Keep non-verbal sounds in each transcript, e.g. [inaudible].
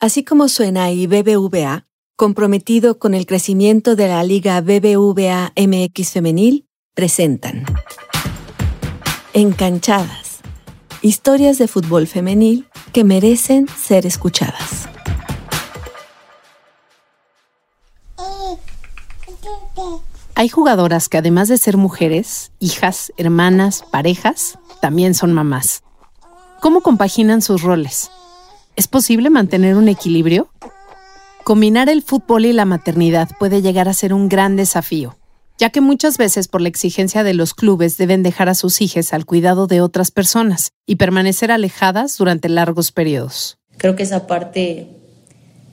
Así como suena y BBVA, comprometido con el crecimiento de la Liga BBVA MX Femenil, presentan Encanchadas. Historias de fútbol femenil que merecen ser escuchadas. Hay jugadoras que además de ser mujeres, hijas, hermanas, parejas, también son mamás. ¿Cómo compaginan sus roles? ¿Es posible mantener un equilibrio? Combinar el fútbol y la maternidad puede llegar a ser un gran desafío, ya que muchas veces por la exigencia de los clubes deben dejar a sus hijas al cuidado de otras personas y permanecer alejadas durante largos periodos. Creo que esa parte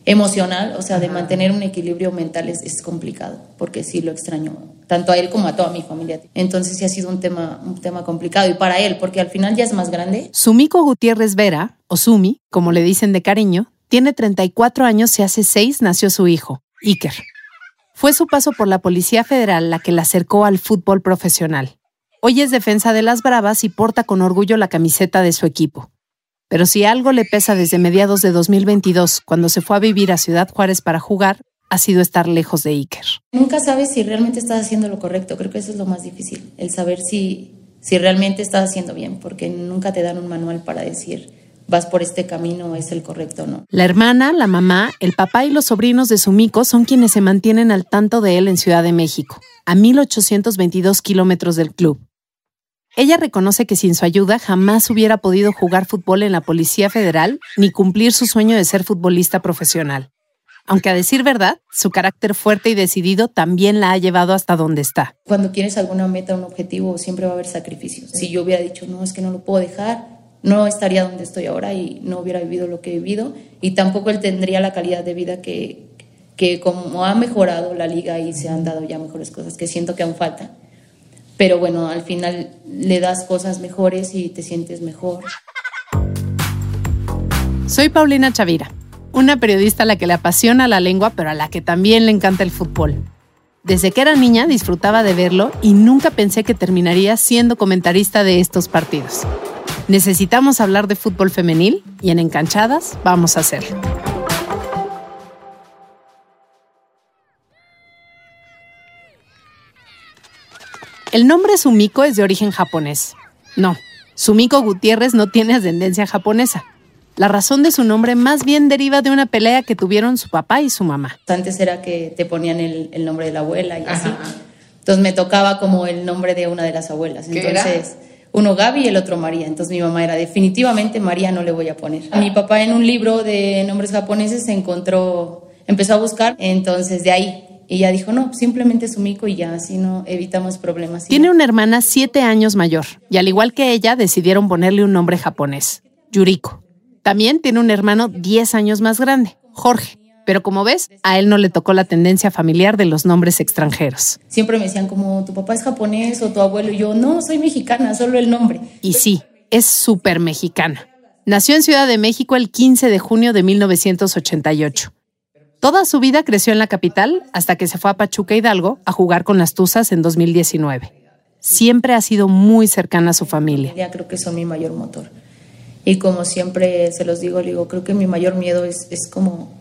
emocional, o sea, de mantener un equilibrio mental es, complicado, porque sí lo extraño, tanto a él como a toda mi familia. Entonces sí ha sido un tema, un tema complicado, y para él, porque al final ya es más grande. Sumiko Gutiérrez Vera, o Sumi, como le dicen de cariño, tiene 34 años y hace 6 nació su hijo, Iker. Fue su paso por la Policía Federal la que la acercó al fútbol profesional. Hoy es defensa de las Bravas y porta con orgullo la camiseta de su equipo. Pero si algo le pesa desde mediados de 2022, cuando se fue a vivir a Ciudad Juárez para jugar, ha sido estar lejos de Iker. Nunca sabes si realmente estás haciendo lo correcto. Creo que eso es lo más difícil, el saber si, si realmente estás haciendo bien, porque nunca te dan un manual para decir vas por este camino, es el correcto no. La hermana, la mamá, el papá y los sobrinos de Sumiko son quienes se mantienen al tanto de él en Ciudad de México, a 1822 kilómetros del club. Ella reconoce que sin su ayuda jamás hubiera podido jugar fútbol en la Policía Federal ni cumplir su sueño de ser futbolista profesional. Aunque a decir verdad, su carácter fuerte y decidido también la ha llevado hasta donde está. Cuando tienes alguna meta, un objetivo, siempre va a haber sacrificios. Si yo hubiera dicho, no, es que no lo puedo dejar, no estaría donde estoy ahora y no hubiera vivido lo que he vivido y tampoco él tendría la calidad de vida que, que como ha mejorado la liga y se han dado ya mejores cosas, que siento que aún faltan pero bueno, al final le das cosas mejores y te sientes mejor. Soy Paulina Chavira, una periodista a la que le apasiona la lengua, pero a la que también le encanta el fútbol. Desde que era niña disfrutaba de verlo y nunca pensé que terminaría siendo comentarista de estos partidos. Necesitamos hablar de fútbol femenil y en Encanchadas vamos a hacerlo. El nombre Sumiko es de origen japonés. No, Sumiko Gutiérrez no tiene ascendencia japonesa. La razón de su nombre más bien deriva de una pelea que tuvieron su papá y su mamá. Antes era que te ponían el, nombre de la abuela y así. Entonces me tocaba como el nombre de una de las abuelas. Entonces, uno Gaby y el otro María. Entonces mi mamá era definitivamente María no le voy a poner. Mi papá en un libro de nombres japoneses se encontró, empezó a buscar, entonces de ahí ella dijo, no, simplemente Sumiko y ya, así no evitamos problemas. Tiene una hermana siete años mayor y al igual que ella decidieron ponerle un nombre japonés, Yuriko. También tiene un hermano diez años más grande, Jorge. Pero como ves, a él no le tocó la tendencia familiar de los nombres extranjeros. Siempre me decían como, tu papá es japonés o tu abuelo. Y yo, no, soy mexicana, solo el nombre. Y sí, es súper mexicana. Nació en Ciudad de México el 15 de junio de 1988. Toda su vida creció en la capital hasta que se fue a Pachuca Hidalgo a jugar con las Tuzas en 2019. Siempre ha sido muy cercana a su familia. Ya creo que son mi mayor motor. Y como siempre se los digo, digo, creo que mi mayor miedo es, es como,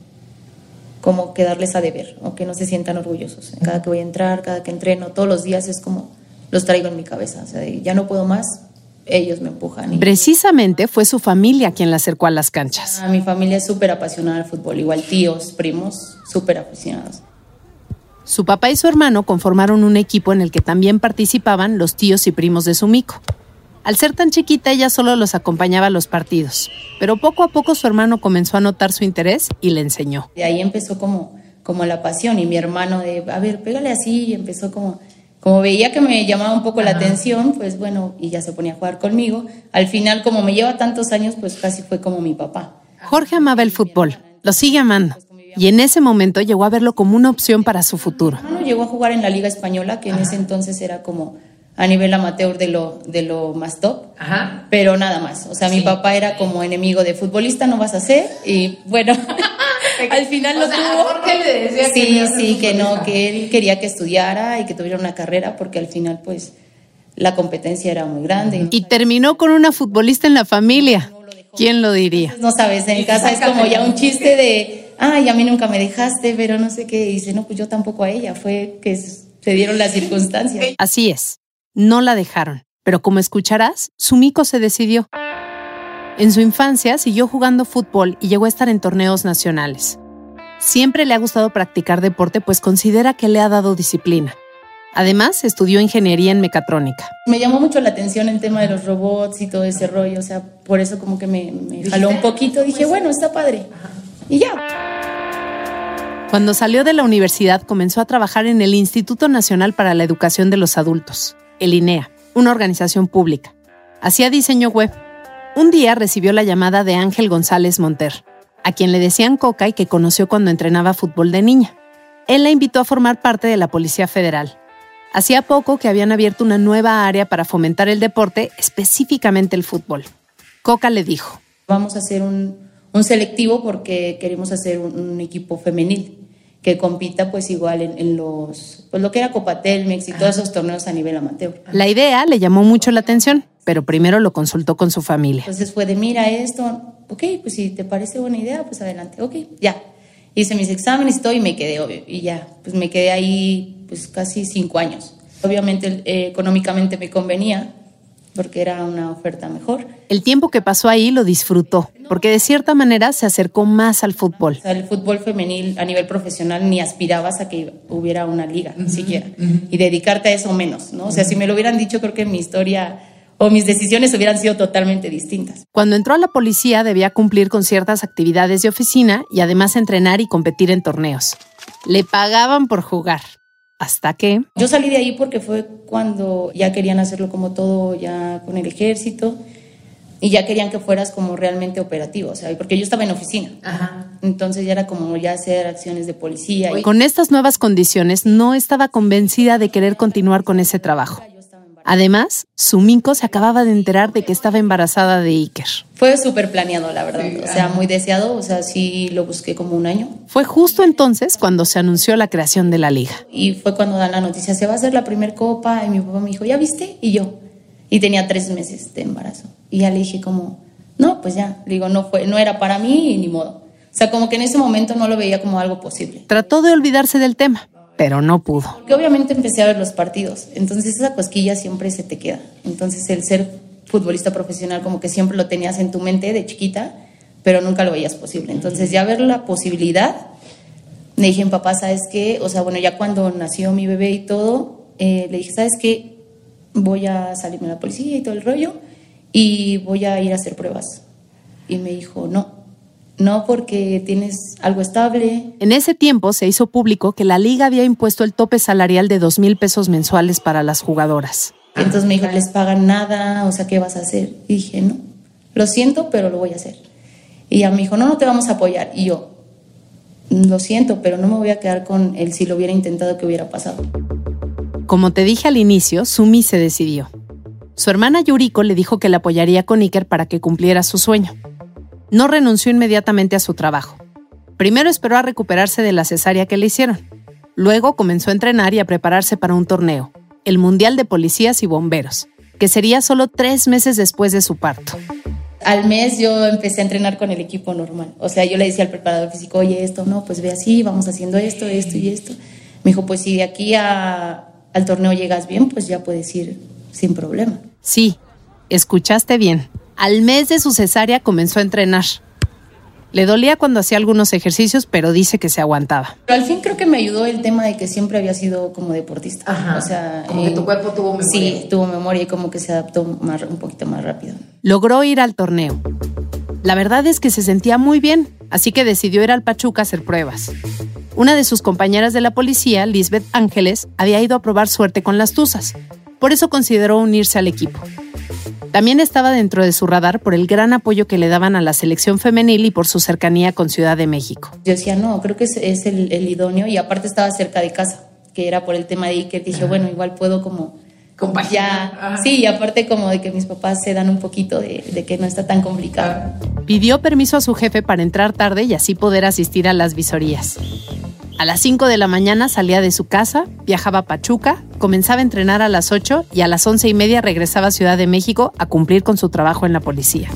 como quedarles a deber o que no se sientan orgullosos. Cada que voy a entrar, cada que entreno, todos los días es como los traigo en mi cabeza. O sea, ya no puedo más, ellos me empujan. Precisamente fue su familia quien la acercó a las canchas. mi familia es súper apasionada al fútbol, igual tíos, primos, súper aficionados. Su papá y su hermano conformaron un equipo en el que también participaban los tíos y primos de Sumiko. Al ser tan chiquita, ella solo los acompañaba a los partidos, pero poco a poco su hermano comenzó a notar su interés y le enseñó. De ahí empezó como, como la pasión y mi hermano de, a ver, pégale así, y empezó como como veía que me llamaba un poco la atención, pues bueno, y ya se ponía a jugar conmigo. Al final, como me lleva tantos años, pues casi fue como mi papá. Jorge amaba el fútbol, lo sigue amando. Y en ese momento llegó a verlo como una opción para su futuro. llegó a jugar en la Liga Española, que en ese entonces era como a nivel amateur de lo, de lo más top, pero nada más. O sea, mi papá era como enemigo de futbolista, no vas a ser, y bueno, [laughs] al final lo tuvo. le decía sí, que sí, que no, que él quería que estudiara y que tuviera una carrera porque al final pues la competencia era muy grande. Y terminó con una futbolista en la familia. ¿Quién lo diría? No sabes, en casa es como ya un chiste de, ay, a mí nunca me dejaste, pero no sé qué. Y dice, no, pues yo tampoco a ella, fue que se dieron las circunstancias. Así es, no la dejaron, pero como escucharás, Sumiko se decidió. En su infancia siguió jugando fútbol y llegó a estar en torneos nacionales. Siempre le ha gustado practicar deporte pues considera que le ha dado disciplina. Además, estudió ingeniería en mecatrónica. Me llamó mucho la atención el tema de los robots y todo ese rollo, o sea, por eso como que me, jaló un poquito, dije, bueno, está padre. Y ya. Cuando salió de la universidad comenzó a trabajar en el Instituto Nacional para la Educación de los Adultos, el INEA, una organización pública. Hacía diseño web. Un día recibió la llamada de Ángel González Monter, a quien le decían Coca y que conoció cuando entrenaba fútbol de niña. Él la invitó a formar parte de la Policía Federal Hacía poco que habían abierto una nueva área para fomentar el deporte, específicamente el fútbol. Coca le dijo, vamos a hacer un, selectivo porque queremos hacer un, equipo femenil que compita pues igual en, los, pues lo que era Copa Telmex y todos esos torneos a nivel amateur. La idea le llamó mucho la atención, pero primero lo consultó con su familia. Entonces fue de, mira esto, ok, pues si te parece buena idea, pues adelante, ok, ya. Hice mis exámenes y todo y me quedé, obvio, y ya, pues me quedé ahí pues casi cinco años. Obviamente eh, económicamente me convenía porque era una oferta mejor. El tiempo que pasó ahí lo disfrutó, porque de cierta manera se acercó más al fútbol. el fútbol femenil a nivel profesional ni aspirabas a que hubiera una liga, ni siquiera, y dedicarte a eso menos, ¿no? O sea, si me lo hubieran dicho, creo que mi historia o mis decisiones hubieran sido totalmente distintas. Cuando entró a la policía debía cumplir con ciertas actividades de oficina y además entrenar y competir en torneos. Le pagaban por jugar. ¿Hasta que Yo salí de ahí porque fue cuando ya querían hacerlo como todo ya con el ejército y ya querían que fueras como realmente operativo, o sea, porque yo estaba en oficina. Entonces ya era como ya hacer acciones de policía. Con estas nuevas condiciones no estaba convencida de querer continuar con ese trabajo. Además, Sumiko se acababa de enterar de que estaba embarazada de Iker. Fue súper planeado, la verdad. o sea, muy deseado. O sea, sí lo busqué como un año. Fue justo entonces cuando se anunció la creación de la liga. Y fue cuando dan la noticia, se va a hacer la primer copa. Y mi papá me dijo, ¿ya viste? Y yo. Y tenía tres meses de embarazo. Y ya le dije como, no, pues ya. Le digo, no, fue, no era para mí ni modo. O sea, como que en ese momento no lo veía como algo posible. Trató de olvidarse del tema pero no pudo. Porque obviamente empecé a ver los partidos, entonces esa cosquilla siempre se te queda. Entonces el ser futbolista profesional como que siempre lo tenías en tu mente de chiquita, pero nunca lo veías posible. Entonces ya ver la posibilidad, le dije, papá, ¿sabes qué? O sea, bueno, ya cuando nació mi bebé y todo, eh, le dije, ¿sabes qué? Voy a salirme a la policía y todo el rollo y voy a ir a hacer pruebas. Y me dijo, no, no porque tienes algo estable. En ese tiempo se hizo público que la liga había impuesto el tope salarial de dos mil pesos mensuales para las jugadoras. Entonces me dijo, les pagan nada, o sea, ¿qué vas a hacer? Y dije, no, lo siento, pero lo voy a hacer. Y ella me dijo, no, no te vamos a apoyar. Y yo, lo siento, pero no me voy a quedar con él si lo hubiera intentado que hubiera pasado. Como te dije al inicio, Sumi se decidió. Su hermana Yuriko le dijo que la apoyaría con Iker para que cumpliera su sueño no renunció inmediatamente a su trabajo. Primero esperó a recuperarse de la cesárea que le hicieron. Luego comenzó a entrenar y a prepararse para un torneo, el Mundial de Policías y Bomberos, que sería solo tres meses después de su parto. Al mes yo empecé a entrenar con el equipo normal. O sea, yo le decía al preparador físico, oye, esto no, pues ve así, vamos haciendo esto, esto y esto. Me dijo, pues si de aquí al torneo llegas bien, pues ya puedes ir sin problema. Sí, escuchaste bien. Al mes de su cesárea comenzó a entrenar. Le dolía cuando hacía algunos ejercicios, pero dice que se aguantaba. Pero al fin creo que me ayudó el tema de que siempre había sido como deportista. Ajá. O sea, como que tu cuerpo tuvo memoria. Sí, tuvo memoria y como que se adaptó más, un poquito más rápido. Logró ir al torneo. La verdad es que se sentía muy bien, así que decidió ir al Pachuca a hacer pruebas. Una de sus compañeras de la policía, Lisbeth Ángeles, había ido a probar suerte con las tuzas. Por eso consideró unirse al equipo. También estaba dentro de su radar por el gran apoyo que le daban a la selección femenil y por su cercanía con Ciudad de México. Yo decía, no, creo que es, el, idóneo y aparte estaba cerca de casa, que era por el tema de Iker. Dije, bueno, igual puedo como... Ya, sí, y aparte como de que mis papás se dan un poquito de, de que no está tan complicado. Pidió permiso a su jefe para entrar tarde y así poder asistir a las visorías. A las 5 de la mañana salía de su casa, viajaba a Pachuca, comenzaba a entrenar a las 8 y a las once y media regresaba a Ciudad de México a cumplir con su trabajo en la policía.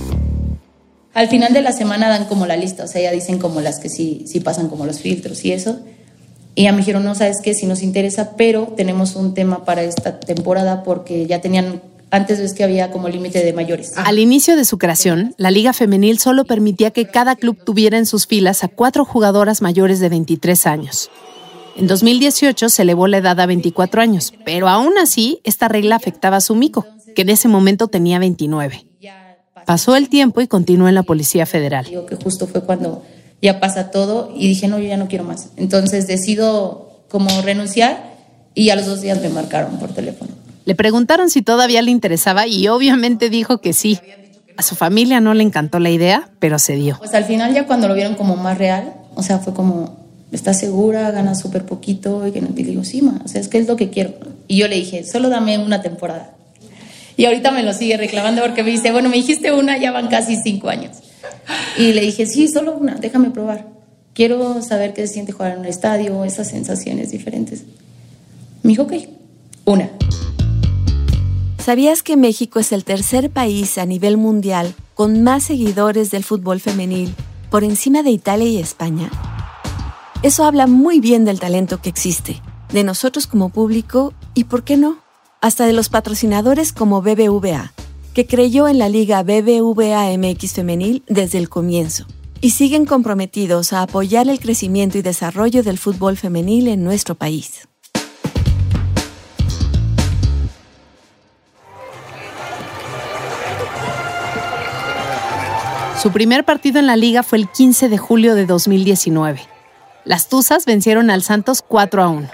Al final de la semana dan como la lista, o sea, ya dicen como las que sí, sí pasan como los filtros y eso. Y ya me dijeron, no, sabes qué, si nos interesa, pero tenemos un tema para esta temporada porque ya tenían antes es que había como límite de mayores. Al inicio de su creación, la Liga Femenil solo permitía que cada club tuviera en sus filas a cuatro jugadoras mayores de 23 años. En 2018 se elevó la edad a 24 años, pero aún así esta regla afectaba a su mico, que en ese momento tenía 29. Pasó el tiempo y continuó en la Policía Federal. Digo que justo fue cuando ya pasa todo y dije, no, yo ya no quiero más. Entonces decido como renunciar y a los dos días me marcaron por teléfono. Le preguntaron si todavía le interesaba y obviamente dijo que sí. A su familia no le encantó la idea, pero se dio. Pues al final ya cuando lo vieron como más real, o sea, fue como, ¿estás segura? Ganas súper poquito. Y que no te digo, sí, ma, o sea, es que es lo que quiero. Y yo le dije, solo dame una temporada. Y ahorita me lo sigue reclamando porque me dice, bueno, me dijiste una, ya van casi cinco años. Y le dije, sí, solo una, déjame probar. Quiero saber qué se siente jugar en un estadio, esas sensaciones diferentes. Me dijo, ok, una. ¿Sabías que México es el tercer país a nivel mundial con más seguidores del fútbol femenil por encima de Italia y España? Eso habla muy bien del talento que existe, de nosotros como público y, ¿por qué no?, hasta de los patrocinadores como BBVA, que creyó en la Liga BBVA MX Femenil desde el comienzo y siguen comprometidos a apoyar el crecimiento y desarrollo del fútbol femenil en nuestro país. Su primer partido en la liga fue el 15 de julio de 2019. Las Tuzas vencieron al Santos 4 a 1.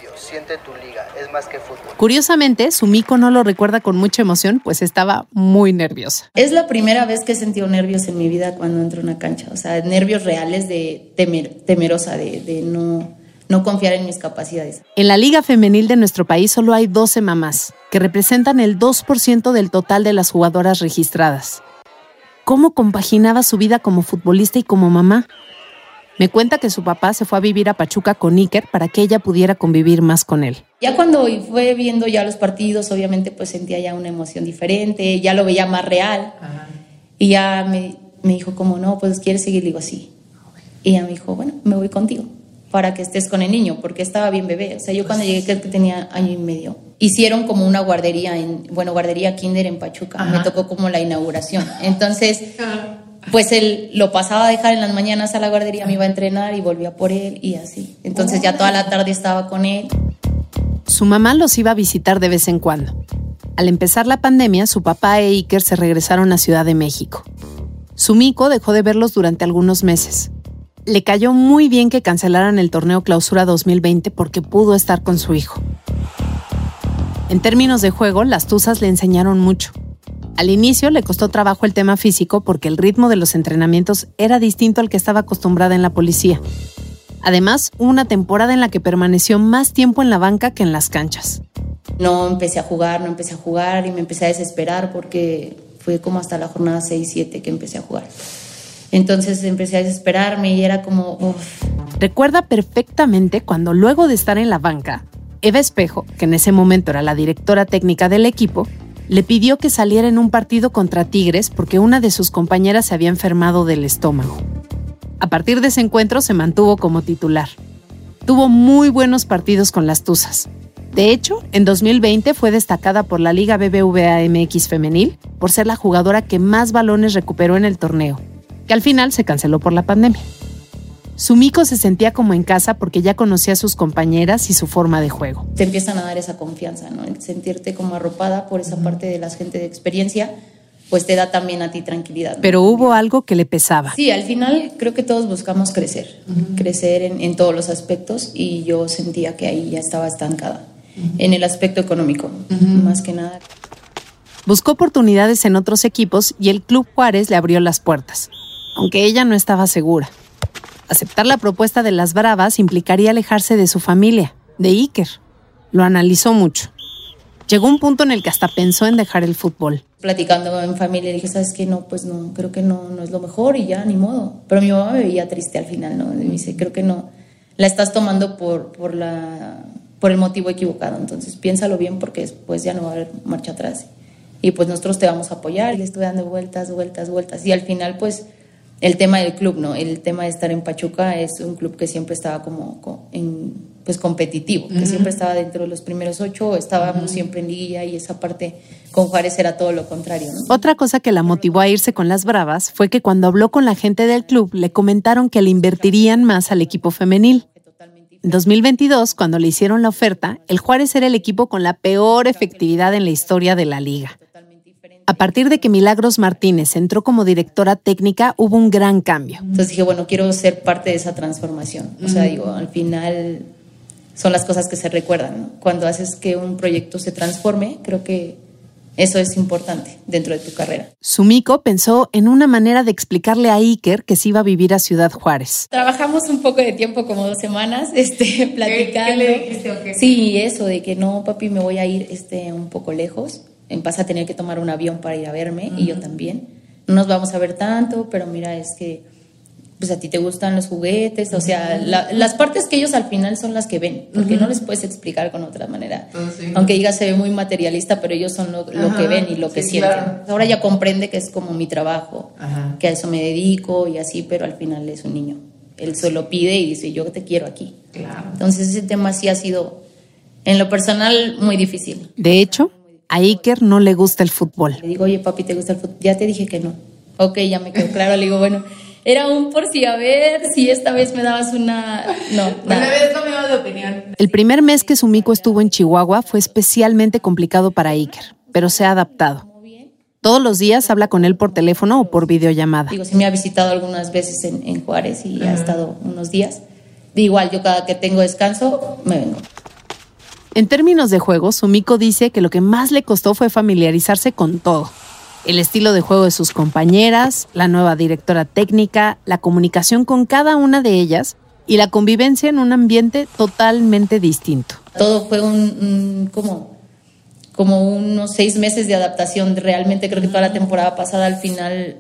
Curiosamente, Sumiko no lo recuerda con mucha emoción, pues estaba muy nerviosa. Es la primera vez que he sentido nervios en mi vida cuando entro a una cancha, o sea, nervios reales de temerosa, de, de no, no confiar en mis capacidades. En la liga femenil de nuestro país solo hay 12 mamás, que representan el 2% del total de las jugadoras registradas cómo compaginaba su vida como futbolista y como mamá. Me cuenta que su papá se fue a vivir a Pachuca con Iker para que ella pudiera convivir más con él. Ya cuando fue viendo ya los partidos, obviamente pues sentía ya una emoción diferente, ya lo veía más real. Y ya me, me, dijo como, no, pues quieres seguir, le digo, sí. Y ella me dijo, bueno, me voy contigo para que estés con el niño, porque estaba bien bebé. O sea, yo cuando llegué creo que tenía año y medio. Hicieron como una guardería, en, bueno, guardería kinder en Pachuca. Me tocó como la inauguración. Entonces, [laughs] pues él lo pasaba a dejar en las mañanas a la guardería, me iba a entrenar y volvía por él y así. Entonces ya toda la tarde estaba con él. Su mamá los iba a visitar de vez en cuando. Al empezar la pandemia, su papá e Iker se regresaron a Ciudad de México. Sumiko dejó de verlos durante algunos meses le cayó muy bien que cancelaran el torneo Clausura 2020 porque pudo estar con su hijo. En términos de juego, las Tuzas le enseñaron mucho. Al inicio le costó trabajo el tema físico porque el ritmo de los entrenamientos era distinto al que estaba acostumbrada en la policía. Además, hubo una temporada en la que permaneció más tiempo en la banca que en las canchas. No empecé a jugar, no empecé a jugar y me empecé a desesperar porque fue como hasta la jornada 6-7 que empecé a jugar. Entonces empecé a desesperarme y era como... Recuerda perfectamente cuando luego de estar en la banca, Eva Espejo, que en ese momento era la directora técnica del equipo, le pidió que saliera en un partido contra Tigres porque una de sus compañeras se había enfermado del estómago. A partir de ese encuentro se mantuvo como titular. Tuvo muy buenos partidos con las Tuzas. De hecho, en 2020 fue destacada por la Liga BBVA MX femenil por ser la jugadora que más balones recuperó en el torneo que al final se canceló por la pandemia. Sumiko se sentía como en casa porque ya conocía a sus compañeras y su forma de juego. Te empiezan a dar esa confianza, ¿no? El sentirte como arropada por esa parte de la gente de experiencia, pues te da también a ti tranquilidad. Pero hubo algo que le pesaba. Sí, al final creo que todos buscamos crecer, crecer en, todos los aspectos y yo sentía que ahí ya estaba estancada, en el aspecto económico, más que nada. Buscó oportunidades en otros equipos y el Club Juárez le abrió las puertas aunque ella no estaba segura. Aceptar la propuesta de las Bravas implicaría alejarse de su familia, de Iker. Lo analizó mucho. Llegó un punto en el que hasta pensó en dejar el fútbol. Platicando en familia dije, ¿sabes qué? No, pues no, creo que no, no es lo mejor y ya, ni modo. Pero mi mamá me veía triste al final, ¿no? me dice, creo que no, la estás tomando por, por, la, por el motivo equivocado. Entonces piénsalo bien porque después ya no va a haber marcha atrás. Y pues nosotros te vamos a apoyar. Y le estuve dando vueltas, vueltas, vueltas. Y al final pues el tema del club, ¿no? El tema de estar en Pachuca es un club que siempre estaba como, en, pues competitivo, que siempre estaba dentro de los primeros ocho, estábamos siempre en liguilla y esa parte con Juárez era todo lo contrario. ¿no? Otra cosa que la motivó a irse con las Bravas fue que cuando habló con la gente del club le comentaron que le invertirían más al equipo femenil. En 2022, cuando le hicieron la oferta, el Juárez era el equipo con la peor efectividad en la historia de la liga. A partir de que Milagros Martínez entró como directora técnica, hubo un gran cambio. Entonces dije, bueno, quiero ser parte de esa transformación. O sea, digo, al final son las cosas que se recuerdan. Cuando haces que un proyecto se transforme, creo que eso es importante dentro de tu carrera. Sumiko pensó en una manera de explicarle a Iker que se iba a vivir a Ciudad Juárez. Trabajamos un poco de tiempo, como dos semanas, [laughs] este, platicando. Sí, eso de que no, papi, me voy a ir este, un poco lejos vas a tener que tomar un avión para ir a verme y yo también. No nos vamos a ver tanto, pero mira, es que pues a ti te gustan los juguetes, o sea, las partes que ellos al final son las que ven, porque no les puedes explicar con otra manera. Ah, Aunque diga se ve muy materialista, pero ellos son lo, que ven y lo que sienten. Ahora ya comprende que es como mi trabajo, que a eso me dedico y así, pero al final es un niño. Él solo pide y dice, yo te quiero aquí. Entonces ese tema sí ha sido, en lo personal, muy difícil. De hecho, a Iker no le gusta el fútbol. Le digo, oye, papi, ¿te gusta el fútbol? Ya te dije que no. Ok, ya me quedó claro. Le digo, bueno, era un por si a ver si esta vez me dabas una. No, Una vez cambiado de opinión. El primer mes que Sumiko estuvo en Chihuahua fue especialmente complicado para Iker, pero se ha adaptado. Todos los días habla con él por teléfono o por videollamada. Digo, sí me ha visitado algunas veces en, Juárez y ha estado unos días. Igual, yo cada que tengo descanso, me vengo. En términos de juego, Sumiko dice que lo que más le costó fue familiarizarse con todo. El estilo de juego de sus compañeras, la nueva directora técnica, la comunicación con cada una de ellas y la convivencia en un ambiente totalmente distinto. Todo fue un, como, como unos seis meses de adaptación. Realmente creo que toda la temporada pasada al final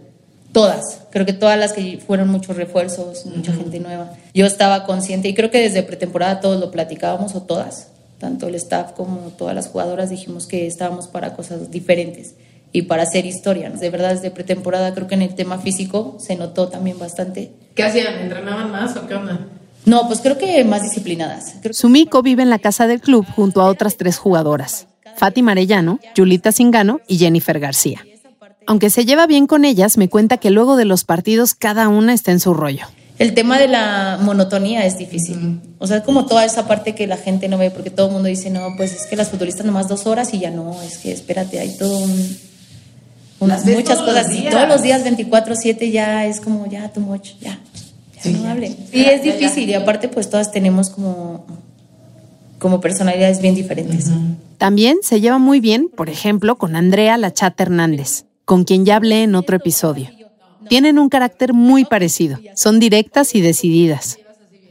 todas, creo que todas las que fueron muchos refuerzos, mucha gente nueva. Yo estaba consciente y creo que desde pretemporada todos lo platicábamos o todas, tanto el staff como todas las jugadoras dijimos que estábamos para cosas diferentes y para hacer historia. De verdad, desde pretemporada creo que en el tema físico se notó también bastante. ¿Qué hacían? ¿Entrenaban más o qué onda? No, pues creo que más disciplinadas. Sumiko vive en la casa del club junto a otras tres jugadoras, Fátima Arellano, Julita Singano y Jennifer García. Aunque se lleva bien con ellas, me cuenta que luego de los partidos cada una está en su rollo el tema de la monotonía es difícil. O sea, es como toda esa parte que la gente no ve, porque todo el mundo dice, no, pues es que las futbolistas nomás dos horas y ya no, es que espérate, hay todo un, unas muchas cosas. Y todos los días 24-7 ya es como, ya, too much, ya, ya no hablen. Y es difícil, y aparte pues todas tenemos como, como personalidades bien diferentes. También se lleva muy bien, por ejemplo, con Andrea La Chata Hernández, con quien ya hablé en otro episodio. Tienen un carácter muy parecido, son directas y decididas.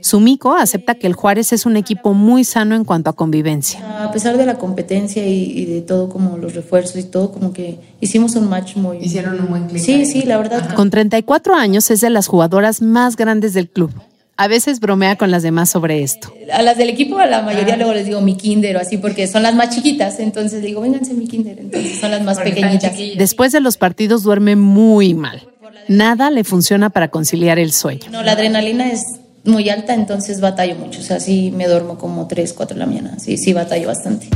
Sumiko acepta que el Juárez es un equipo muy sano en cuanto a convivencia. A pesar de la competencia y, de todo, como los refuerzos y todo, como que hicimos un match muy... Hicieron un buen clic. Sí, sí, la verdad. Con 34 años es de las jugadoras más grandes del club. A veces bromea con las demás sobre esto. A las del equipo, a la mayoría luego les digo mi kinder o así, porque son las más chiquitas. Entonces digo, vénganse mi kinder. Entonces son las más pequeñitas. Después de los partidos duerme muy mal. Nada le funciona para conciliar el sueño. No, la adrenalina es muy alta, entonces batallo mucho. O sea, sí me duermo como 3, 4 de la mañana. Sí, sí batallo bastante.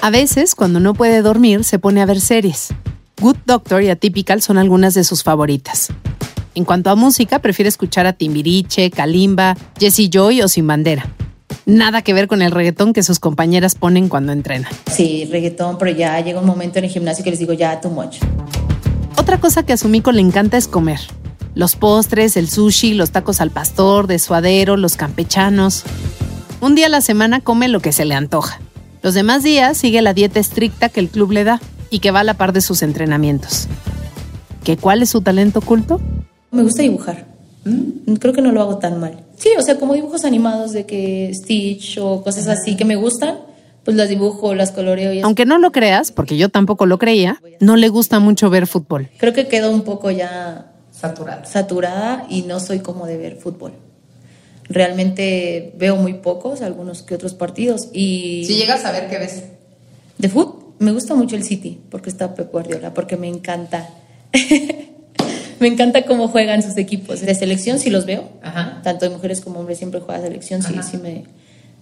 A veces, cuando no puede dormir, se pone a ver series. Good Doctor y Atypical son algunas de sus favoritas. En cuanto a música, prefiere escuchar a Timbiriche, Kalimba, Jesse Joy o Sin Bandera. Nada que ver con el reggaetón que sus compañeras ponen cuando entrenan. Sí, reggaetón, pero ya llega un momento en el gimnasio que les digo, ya, too much. Otra cosa que a Sumiko le encanta es comer. Los postres, el sushi, los tacos al pastor, de suadero, los campechanos. Un día a la semana come lo que se le antoja. Los demás días sigue la dieta estricta que el club le da y que va a la par de sus entrenamientos. ¿Qué cuál es su talento oculto? Me gusta dibujar. ¿Mm? Creo que no lo hago tan mal. Sí, o sea, como dibujos animados de que Stitch o cosas así que me gustan pues las dibujo, las coloreo. Y Aunque no lo creas, porque yo tampoco lo creía, no le gusta mucho ver fútbol. Creo que quedó un poco ya saturada. saturada y no soy como de ver fútbol. Realmente veo muy pocos, algunos que otros partidos. Y si llegas a ver qué ves. De fútbol, me gusta mucho el City, porque está Pep Guardiola, porque me encanta. [laughs] me encanta cómo juegan sus equipos. De selección sí los veo, Ajá. tanto de mujeres como hombres siempre juega selección, sí, sí me,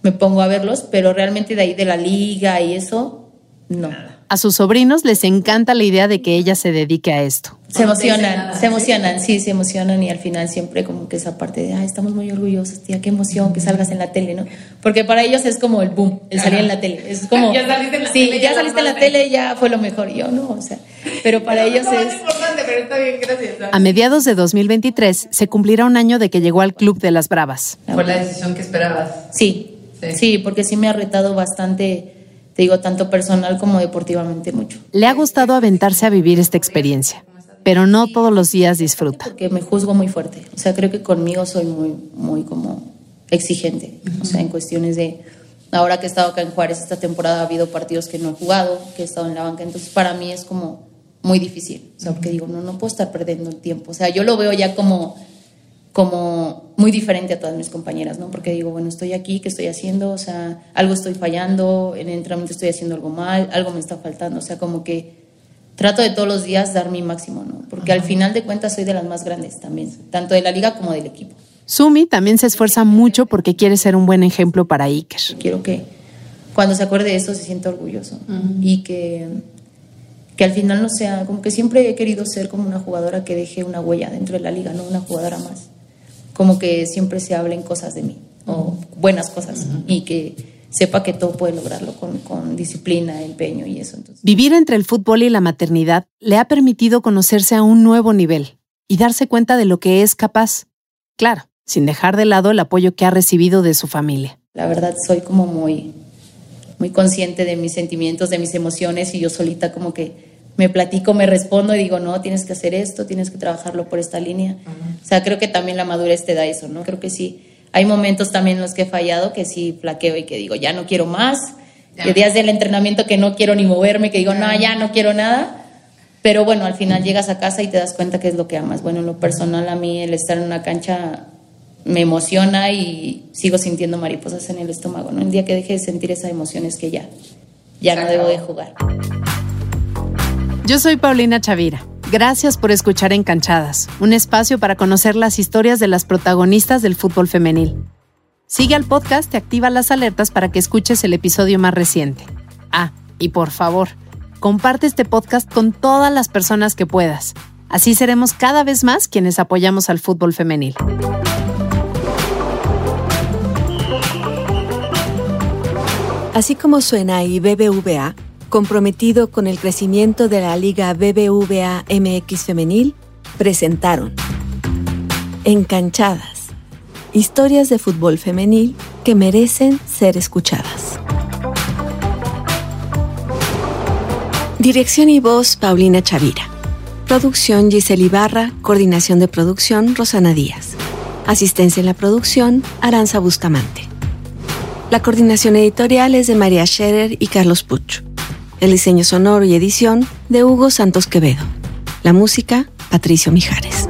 me pongo a verlos, pero realmente de ahí de la liga y eso, no. A sus sobrinos les encanta la idea de que ella se dedique a esto. Se te dicen emocionan, se ¿sí? emocionan, sí, se emocionan y al final siempre como que esa parte de, ay, estamos muy orgullosos, tía, qué emoción que salgas en la tele, ¿no? Porque para ellos es como el boom, el salir en la tele. Es como, [laughs] Ya saliste en la sí, tele, ya ya saliste en la tele, ya fue lo mejor. Yo no, o sea, pero para ellos es... importante, pero está bien, gracias. A mediados de 2023 se cumplirá un año de que llegó al Club de las Bravas. Fue la decisión que esperabas. Sí, Sí. sí, porque sí me ha retado bastante, te digo, tanto personal como deportivamente mucho. Le ha gustado aventarse a vivir esta experiencia, pero no todos los días disfruta. Porque me juzgo muy fuerte. O sea, creo que conmigo soy muy, muy como exigente. O sea, en cuestiones de. Ahora que he estado acá en Juárez esta temporada ha habido partidos que no he jugado, que he estado en la banca. Entonces, para mí es como muy difícil. O sea, porque digo, no, no puedo estar perdiendo el tiempo. O sea, yo lo veo ya como como muy diferente a todas mis compañeras, ¿no? Porque digo, bueno, estoy aquí, ¿qué estoy haciendo? O sea, algo estoy fallando, en el entrenamiento estoy haciendo algo mal, algo me está faltando, o sea, como que trato de todos los días dar mi máximo, ¿no? Porque al final de cuentas soy de las más grandes también, tanto de la liga como del equipo. Sumi también se esfuerza mucho porque quiere ser un buen ejemplo para Iker. Quiero que cuando se acuerde de eso se sienta orgulloso y que, que al final no sea, como que siempre he querido ser como una jugadora que deje una huella dentro de la liga, no una jugadora más. Como que siempre se hablen cosas de mí o buenas cosas y que sepa que todo puede lograrlo con, con disciplina, empeño y eso. Entonces, Vivir entre el fútbol y la maternidad le ha permitido conocerse a un nuevo nivel y darse cuenta de lo que es capaz. Claro, sin dejar de lado el apoyo que ha recibido de su familia. la verdad soy como muy, muy consciente de mis sentimientos, de mis emociones y yo solita como que me platico, me respondo y digo, no, tienes que hacer esto, tienes que trabajarlo por esta línea. O sea, creo que también la madurez te da eso, ¿no? Creo que sí. Hay momentos también en los que he fallado que sí flaqueo y que digo, ya no quiero más. Ya. De días del entrenamiento que no quiero ni moverme, que digo, no, ya no quiero nada. Pero bueno, al final llegas a casa y te das cuenta que es lo que amas. Bueno, en lo personal a mí el estar en una cancha me emociona y sigo sintiendo mariposas en el estómago, ¿no? El día que deje de sentir esa emoción es que ya, ya Se no debo de jugar. Yo soy Paulina Chavira. Gracias por escuchar Encanchadas, un espacio para conocer las historias de las protagonistas del fútbol femenil. Sigue al podcast y activa las alertas para que escuches el episodio más reciente. Ah, y por favor, comparte este podcast con todas las personas que puedas. Así seremos cada vez más quienes apoyamos al fútbol femenil. Así como suena y BBVA, comprometido con el crecimiento de la Liga BBVA MX Femenil, presentaron Encanchadas, historias de fútbol femenil que merecen ser escuchadas. Dirección y voz Paulina Chavira. Producción Giselle Ibarra, coordinación de producción Rosana Díaz. Asistencia en la producción Aranza Bustamante. La coordinación editorial es de María Scherer y Carlos Puch. El diseño sonoro y edición de Hugo Santos Quevedo. La música, Patricio Mijares.